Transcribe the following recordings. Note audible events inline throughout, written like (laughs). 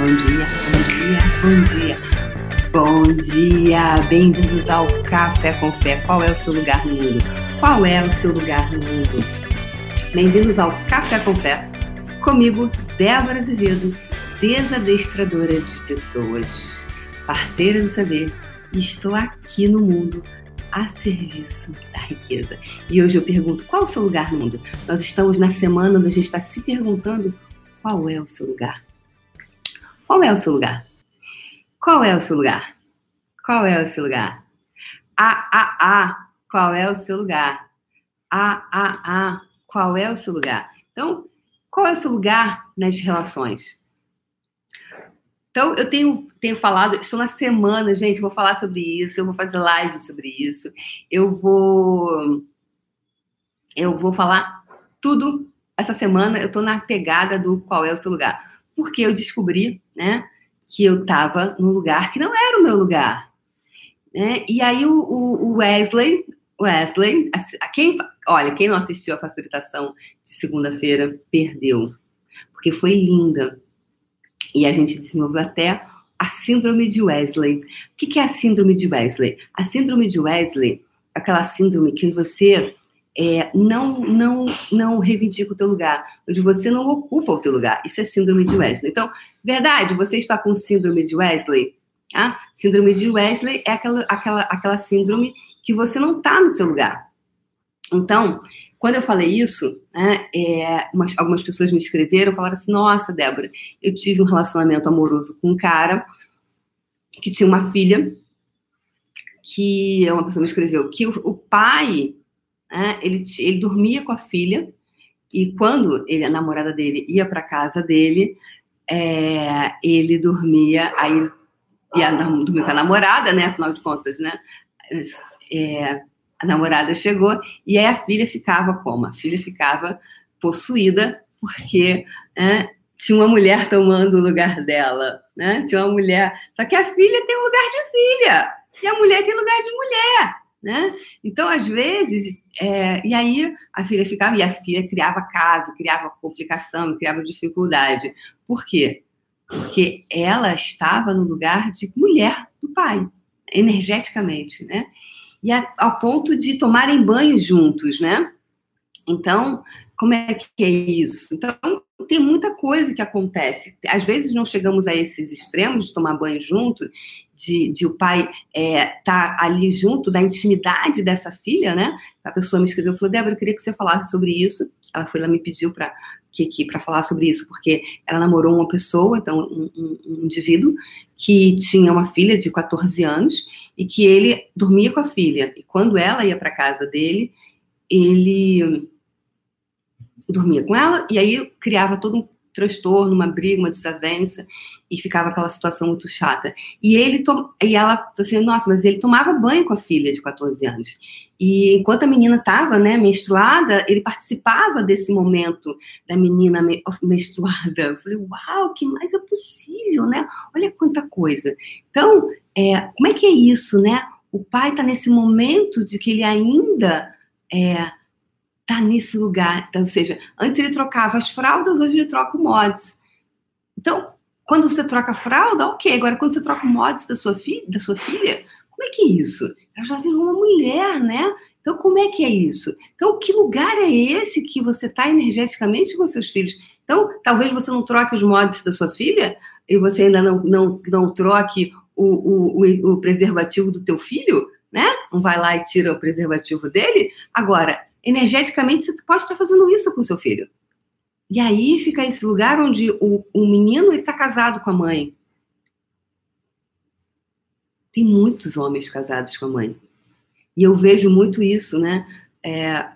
Bom dia, bom dia, bom dia. Bom dia, bem-vindos ao Café com Fé. Qual é o seu lugar no mundo? Qual é o seu lugar no mundo? Bem-vindos ao Café com Fé. Comigo, Débora Azevedo, desadestradora de pessoas, parteira do saber, e estou aqui no mundo a serviço da riqueza. E hoje eu pergunto: qual é o seu lugar no mundo? Nós estamos na semana onde a gente está se perguntando qual é o seu lugar. Qual é o seu lugar? Qual é o seu lugar? Qual é o seu lugar? A, a, a, qual é o seu lugar? A, a, a, qual é o seu lugar? Então, qual é o seu lugar nas relações? Então, eu tenho, tenho falado, estou na semana, gente, vou falar sobre isso, eu vou fazer live sobre isso, eu vou. Eu vou falar tudo essa semana, eu estou na pegada do qual é o seu lugar porque eu descobri, né, que eu estava num lugar que não era o meu lugar. Né? E aí o, o Wesley, Wesley, a, quem, olha, quem não assistiu a facilitação de segunda-feira perdeu, porque foi linda. E a gente desenvolveu até a síndrome de Wesley. O que é a síndrome de Wesley? A síndrome de Wesley é aquela síndrome que você é, não, não, não reivindica o teu lugar, onde você não ocupa o teu lugar. Isso é síndrome de Wesley. Então, verdade, você está com síndrome de Wesley? Tá? Síndrome de Wesley é aquela, aquela, aquela síndrome que você não está no seu lugar. Então, quando eu falei isso, né, é, umas, algumas pessoas me escreveram, falaram assim: Nossa, Débora, eu tive um relacionamento amoroso com um cara que tinha uma filha, que uma pessoa me escreveu que o, o pai né, ele, ele dormia com a filha e quando ele, a namorada dele ia para casa dele, é, ele dormia, aí ia dormir com a namorada, né? Afinal de contas, né? É, a namorada chegou e aí a filha ficava como? A filha ficava possuída porque né, tinha uma mulher tomando o lugar dela, né? Tinha uma mulher. Só que a filha tem lugar de filha e a mulher tem lugar de mulher né? Então, às vezes, é, e aí a filha ficava, e a filha criava caso, criava complicação, criava dificuldade. Por quê? Porque ela estava no lugar de mulher do pai, energeticamente, né? E a, ao ponto de tomarem banho juntos, né? Então, como é que é isso? Então, tem muita coisa que acontece. Às vezes não chegamos a esses extremos de tomar banho junto, de, de o pai estar é, tá ali junto da intimidade dessa filha, né? A pessoa me escreveu, falou, Débora, eu queria que você falasse sobre isso. Ela foi lá me pediu para que, que para falar sobre isso, porque ela namorou uma pessoa, então um, um, um, indivíduo que tinha uma filha de 14 anos e que ele dormia com a filha. E quando ela ia para casa dele, ele dormia com ela e aí criava todo um transtorno, uma briga, uma desavença e ficava aquela situação muito chata. E ele to... e ela assim, nossa, mas ele tomava banho com a filha de 14 anos. E enquanto a menina estava, né, menstruada, ele participava desse momento da menina menstruada. Eu falei, uau, que mais é possível, né? Olha quanta coisa. Então, é, como é que é isso, né? O pai está nesse momento de que ele ainda é, tá nesse lugar. Então, ou seja, antes ele trocava as fraldas, hoje ele troca o mods. Então, quando você troca a fralda, ok. Agora, quando você troca o mods da sua, fi da sua filha, como é que é isso? Ela já virou uma mulher, né? Então, como é que é isso? Então, que lugar é esse que você está energeticamente com seus filhos? Então, talvez você não troque os mods da sua filha e você ainda não, não, não troque o, o, o, preservativo do teu filho, né? Não vai lá e tira o preservativo dele. Agora, energeticamente você pode estar fazendo isso com seu filho. E aí fica esse lugar onde o, o menino está casado com a mãe. Tem muitos homens casados com a mãe. E eu vejo muito isso, né? É,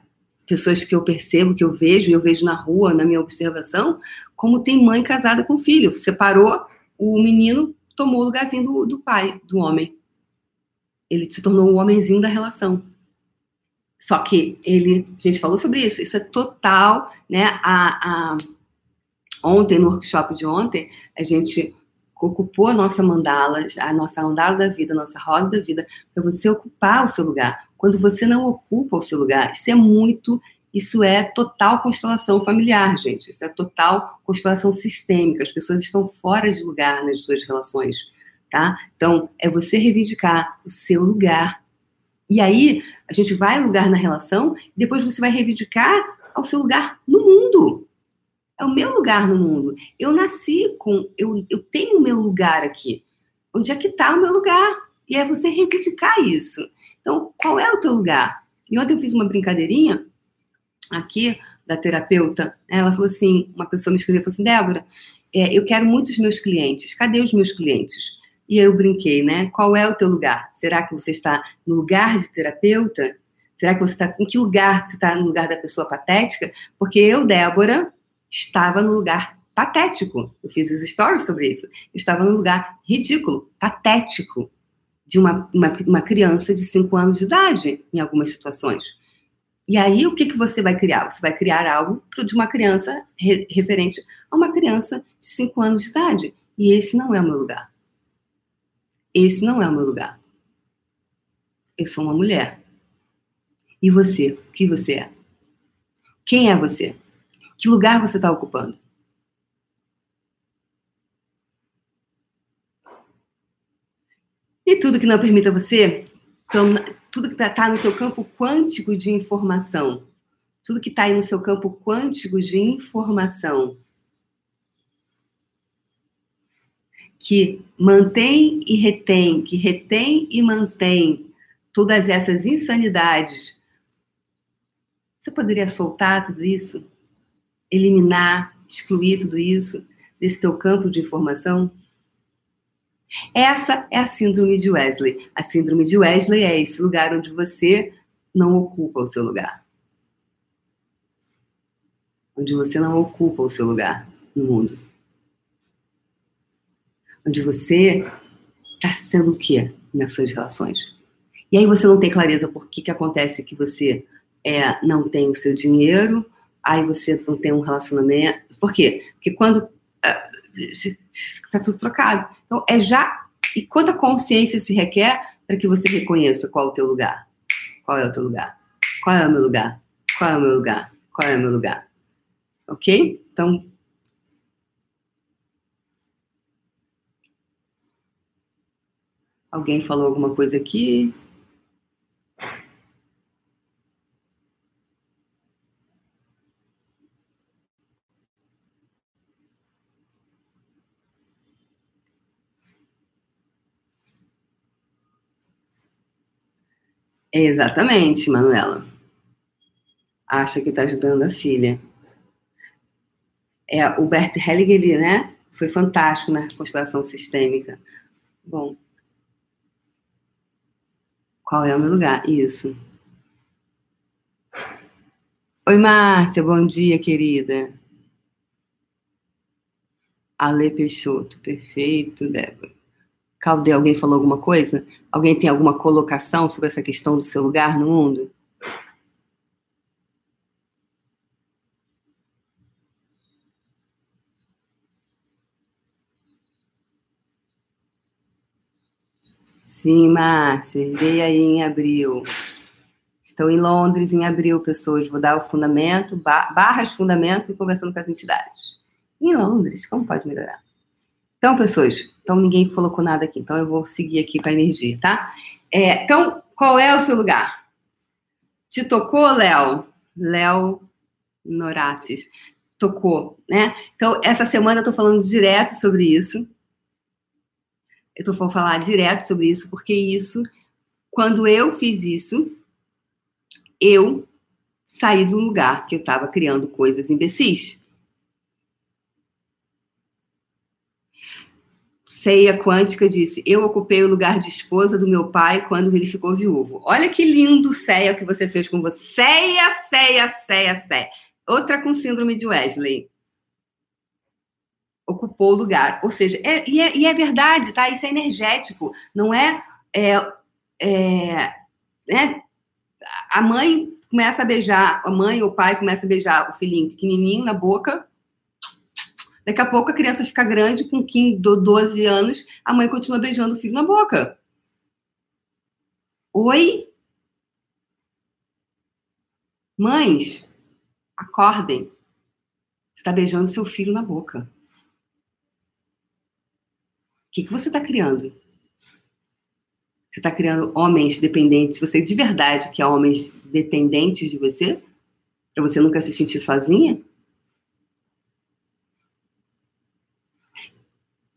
pessoas que eu percebo, que eu vejo, eu vejo na rua, na minha observação, como tem mãe casada com filho. Separou, o menino tomou o lugarzinho do, do pai, do homem. Ele se tornou o homenzinho da relação. Só que ele, a gente falou sobre isso, isso é total, né? A, a, ontem, no workshop de ontem, a gente ocupou a nossa mandala, a nossa mandala da vida, a nossa roda da vida, para você ocupar o seu lugar. Quando você não ocupa o seu lugar, isso é muito Isso é total constelação familiar, gente. Isso é total constelação sistêmica. As pessoas estão fora de lugar nas suas relações, tá? Então, é você reivindicar o seu lugar. E aí, a gente vai lugar na relação, e depois você vai reivindicar ao seu lugar no mundo. É o meu lugar no mundo. Eu nasci com. Eu, eu tenho o meu lugar aqui. Onde é que está o meu lugar? E é você reivindicar isso. Então, qual é o teu lugar? E ontem eu fiz uma brincadeirinha aqui da terapeuta. Ela falou assim: uma pessoa me escreveu falou assim, Débora, é, eu quero muitos meus clientes. Cadê os meus clientes? E eu brinquei, né? Qual é o teu lugar? Será que você está no lugar de terapeuta? Será que você está. Em que lugar você está no lugar da pessoa patética? Porque eu, Débora, estava no lugar patético. Eu fiz os stories sobre isso. Eu estava no lugar ridículo, patético, de uma, uma, uma criança de 5 anos de idade, em algumas situações. E aí, o que, que você vai criar? Você vai criar algo de uma criança re, referente a uma criança de 5 anos de idade. E esse não é o meu lugar. Esse não é o meu lugar. Eu sou uma mulher. E você? O que você é? Quem é você? Que lugar você está ocupando? E tudo que não permita você, tudo que está tá no teu campo quântico de informação, tudo que está aí no seu campo quântico de informação, que mantém e retém, que retém e mantém todas essas insanidades, você poderia soltar tudo isso? Eliminar, excluir tudo isso desse teu campo de informação? Essa é a síndrome de Wesley. A síndrome de Wesley é esse lugar onde você não ocupa o seu lugar. Onde você não ocupa o seu lugar no mundo. Onde você está sendo o quê nas suas relações? E aí você não tem clareza por que, que acontece que você é, não tem o seu dinheiro, aí você não tem um relacionamento. Por quê? Porque quando está tudo trocado. Então, é já. E quanta consciência se requer para que você reconheça qual é o teu lugar? Qual é o teu lugar? Qual é o meu lugar? Qual é o meu lugar? Qual é o meu lugar? Ok? Então. Alguém falou alguma coisa aqui? Exatamente, Manuela. Acha que está ajudando a filha. É, o Bert Hellinger, né? Foi fantástico na constelação sistêmica. Bom. Qual é o meu lugar? Isso. Oi, Márcia, bom dia, querida. Ale Peixoto, perfeito, Débora. Calde, alguém falou alguma coisa? Alguém tem alguma colocação sobre essa questão do seu lugar no mundo? Sim, Márcia, irei aí em abril. Estou em Londres em abril, pessoas. Vou dar o fundamento, barras fundamento e conversando com as entidades. Em Londres, como pode melhorar? Então, pessoas, então ninguém colocou nada aqui, então eu vou seguir aqui com a energia, tá? É, então, qual é o seu lugar? Te tocou, Léo? Léo Noraces. Tocou, né? Então, essa semana eu tô falando direto sobre isso. Eu tô falando falar direto sobre isso, porque isso, quando eu fiz isso, eu saí do lugar que eu estava criando coisas imbecis. Ceia Quântica disse: Eu ocupei o lugar de esposa do meu pai quando ele ficou viúvo. Olha que lindo, Ceia, que você fez com você. Ceia, Ceia, Ceia, Ceia. Outra com síndrome de Wesley. Ocupou o lugar. Ou seja, é, e, é, e, é, verdade, tá? Isso é energético. Não é, é, é. né? A mãe começa a beijar, a mãe ou o pai começa a beijar o filhinho pequenininho na boca Daqui a pouco a criança fica grande, com 15, 12 anos, a mãe continua beijando o filho na boca. Oi? Mães, Acordem. Você está beijando seu filho na boca. Que, que você está criando? Você está criando homens dependentes, você de verdade quer homens dependentes de você? Para você nunca se sentir sozinha?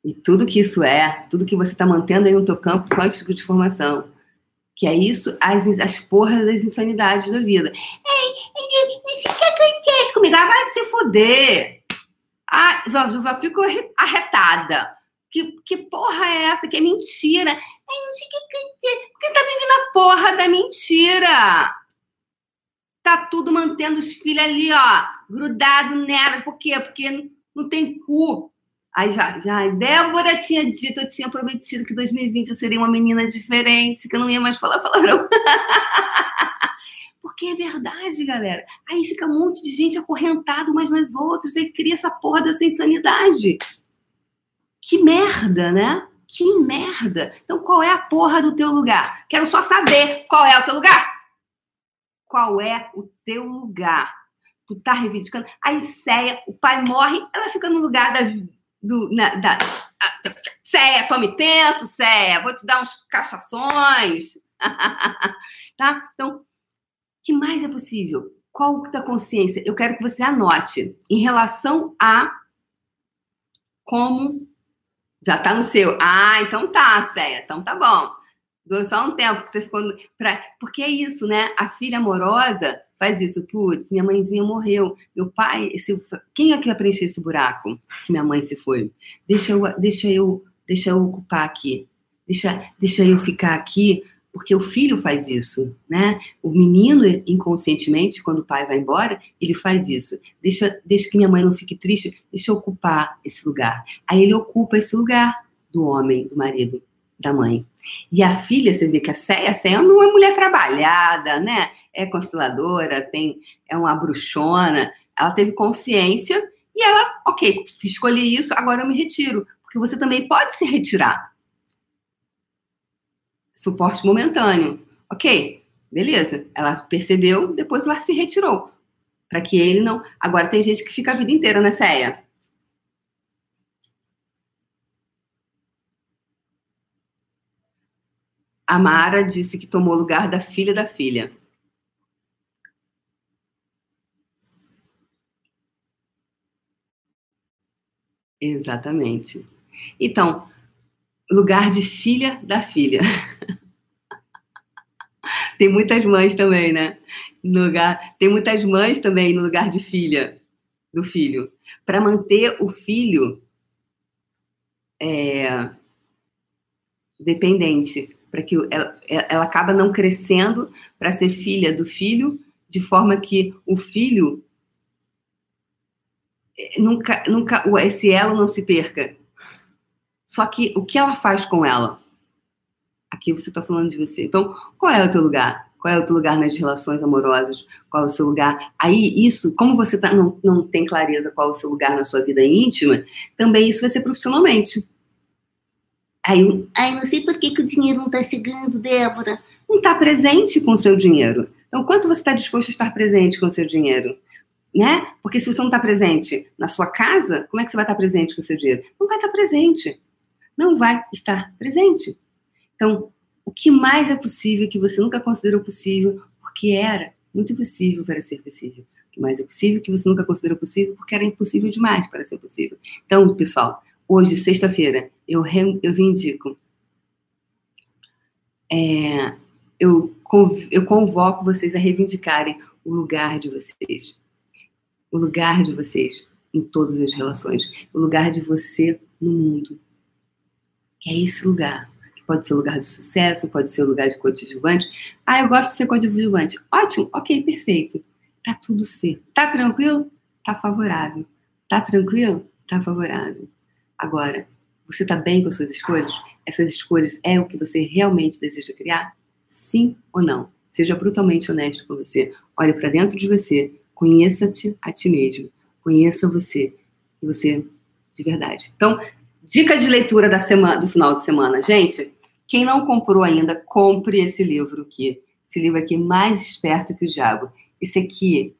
E tudo que isso é, tudo que você está mantendo aí no teu campo quântico de formação, que é isso, as, as porras das insanidades da vida. Ei, o que acontece comigo? Ah, vai se fuder. Ah, já, já fico arretada. Que, que porra é essa? Que é mentira. Ai, não sei o que. Porque tá vivendo a porra da mentira. Tá tudo mantendo os filhos ali, ó, grudado nela. Por quê? Porque não tem cu. Aí já, já, Débora tinha dito, eu tinha prometido que 2020 eu seria uma menina diferente, que eu não ia mais falar palavrão. (laughs) Porque é verdade, galera. Aí fica um monte de gente acorrentado umas nas outras, e cria essa porra dessa insanidade. Que merda, né? Que merda. Então, qual é a porra do teu lugar? Quero só saber qual é o teu lugar. Qual é o teu lugar? Tu tá reivindicando. A Icéia, o pai morre, ela fica no lugar da, do, na, da, Céia, tome tento, Céia, vou te dar uns cachações. (laughs) tá? Então, que mais é possível? Qual da consciência? Eu quero que você anote em relação a como já tá no seu. Ah, então tá, Céia, então tá bom. Dou só um tempo que você ficou. Pra... Porque é isso, né? A filha amorosa faz isso. Putz, minha mãezinha morreu. Meu pai. Esse... Quem é que vai preencher esse buraco que minha mãe se foi? Deixa eu, deixa eu, deixa eu ocupar aqui. Deixa, deixa eu ficar aqui, porque o filho faz isso, né? O menino, inconscientemente, quando o pai vai embora, ele faz isso. Deixa, deixa que minha mãe não fique triste, deixa eu ocupar esse lugar. Aí ele ocupa esse lugar do homem, do marido, da mãe. E a filha, você vê que a Céia, a Céia é uma mulher trabalhada, né? É consteladora, tem, é uma bruxona. Ela teve consciência e ela, ok, escolhi isso, agora eu me retiro. Porque você também pode se retirar. Suporte momentâneo. Ok, beleza. Ela percebeu, depois ela se retirou. Para que ele não. Agora tem gente que fica a vida inteira na Céia. A Mara disse que tomou o lugar da filha da filha. Exatamente. Então, lugar de filha da filha. (laughs) tem muitas mães também, né? No lugar, tem muitas mães também no lugar de filha do filho, para manter o filho é, dependente para que ela, ela acaba não crescendo para ser filha do filho, de forma que o filho eh, nunca, nunca esse elo não se perca. Só que o que ela faz com ela? Aqui você está falando de você. Então, qual é o teu lugar? Qual é o teu lugar nas relações amorosas? Qual é o seu lugar? Aí, isso, como você tá, não, não tem clareza qual é o seu lugar na sua vida íntima, também isso vai ser profissionalmente. Aí, ai, não sei por que, que o dinheiro não está chegando, Débora. Não está presente com o seu dinheiro. Então, quanto você está disposto a estar presente com o seu dinheiro? Né? Porque se você não está presente na sua casa, como é que você vai estar presente com o seu dinheiro? Não vai estar presente. Não vai estar presente. Então, o que mais é possível que você nunca considerou possível, porque era muito possível para ser possível. O que mais é possível que você nunca considerou possível, porque era impossível demais para ser possível. Então, pessoal, hoje, sexta-feira, eu, eu vindico. É, eu, eu convoco vocês a reivindicarem o lugar de vocês. O lugar de vocês em todas as relações. O lugar de você no mundo. Que é esse lugar. Pode ser o lugar de sucesso, pode ser o lugar de coadjuvante. Ah, eu gosto de ser coadjuvante. Ótimo, ok, perfeito. Tá tudo certo. Tá tranquilo? Tá favorável. Tá tranquilo? Tá favorável. Agora, você está bem com as suas escolhas? Essas escolhas é o que você realmente deseja criar? Sim ou não? Seja brutalmente honesto com você. Olhe para dentro de você. Conheça-te a ti mesmo. Conheça você. E você de verdade. Então, dica de leitura da semana, do final de semana. Gente, quem não comprou ainda, compre esse livro aqui. Esse livro aqui, Mais Esperto que o Diabo. Esse aqui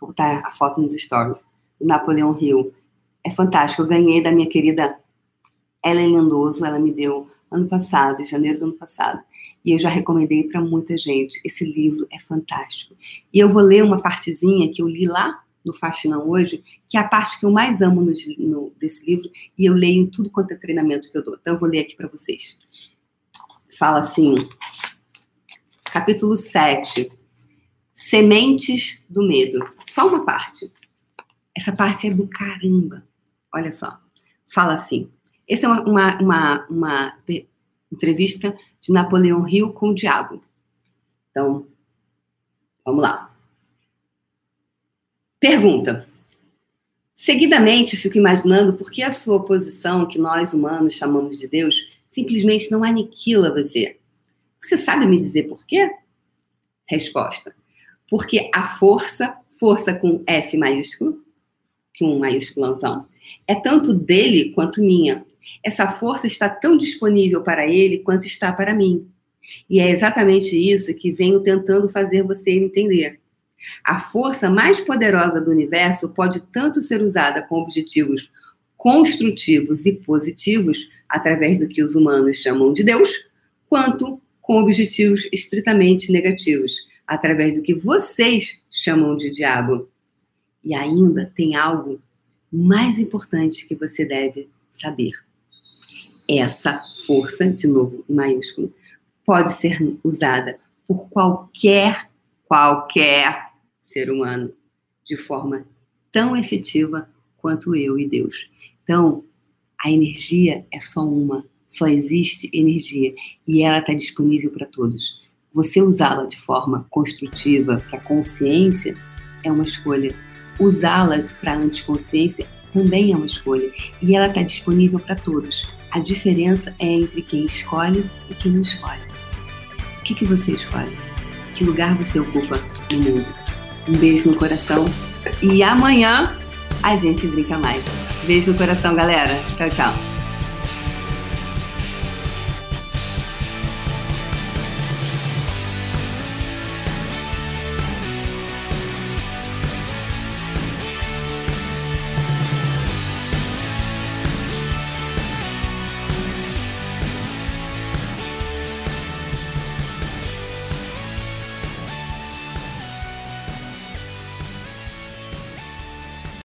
Vou botar a foto nos stories. Do Napoleão Hill. É fantástico. Eu ganhei da minha querida Ellen Lindoso. Ela me deu ano passado, em janeiro do ano passado. E eu já recomendei para muita gente. Esse livro é fantástico. E eu vou ler uma partezinha que eu li lá no Faxinão hoje, que é a parte que eu mais amo no, no, desse livro, e eu leio em tudo quanto é treinamento que eu dou. Então eu vou ler aqui para vocês. Fala assim, capítulo 7, Sementes do Medo. Só uma parte. Essa parte é do caramba. Olha só. Fala assim. Essa é uma, uma, uma, uma entrevista de Napoleão Hill com o diabo. Então, vamos lá. Pergunta. Seguidamente, fico imaginando por que a sua oposição, que nós humanos chamamos de Deus, simplesmente não aniquila você. Você sabe me dizer por quê? Resposta. Porque a força, força com F maiúsculo, que um maiúsculozão, é tanto dele quanto minha. Essa força está tão disponível para ele quanto está para mim. E é exatamente isso que venho tentando fazer você entender. A força mais poderosa do universo pode tanto ser usada com objetivos construtivos e positivos, através do que os humanos chamam de Deus, quanto com objetivos estritamente negativos, através do que vocês chamam de diabo. E ainda tem algo mais importante que você deve saber. Essa força, de novo em maiúsculo, pode ser usada por qualquer, qualquer ser humano de forma tão efetiva quanto eu e Deus. Então, a energia é só uma, só existe energia e ela está disponível para todos. Você usá-la de forma construtiva para consciência é uma escolha. Usá-la para anticonsciência também é uma escolha e ela está disponível para todos. A diferença é entre quem escolhe e quem não escolhe. O que, que você escolhe? Que lugar você ocupa no mundo? Um beijo no coração e amanhã a gente brinca mais. Beijo no coração, galera. Tchau, tchau.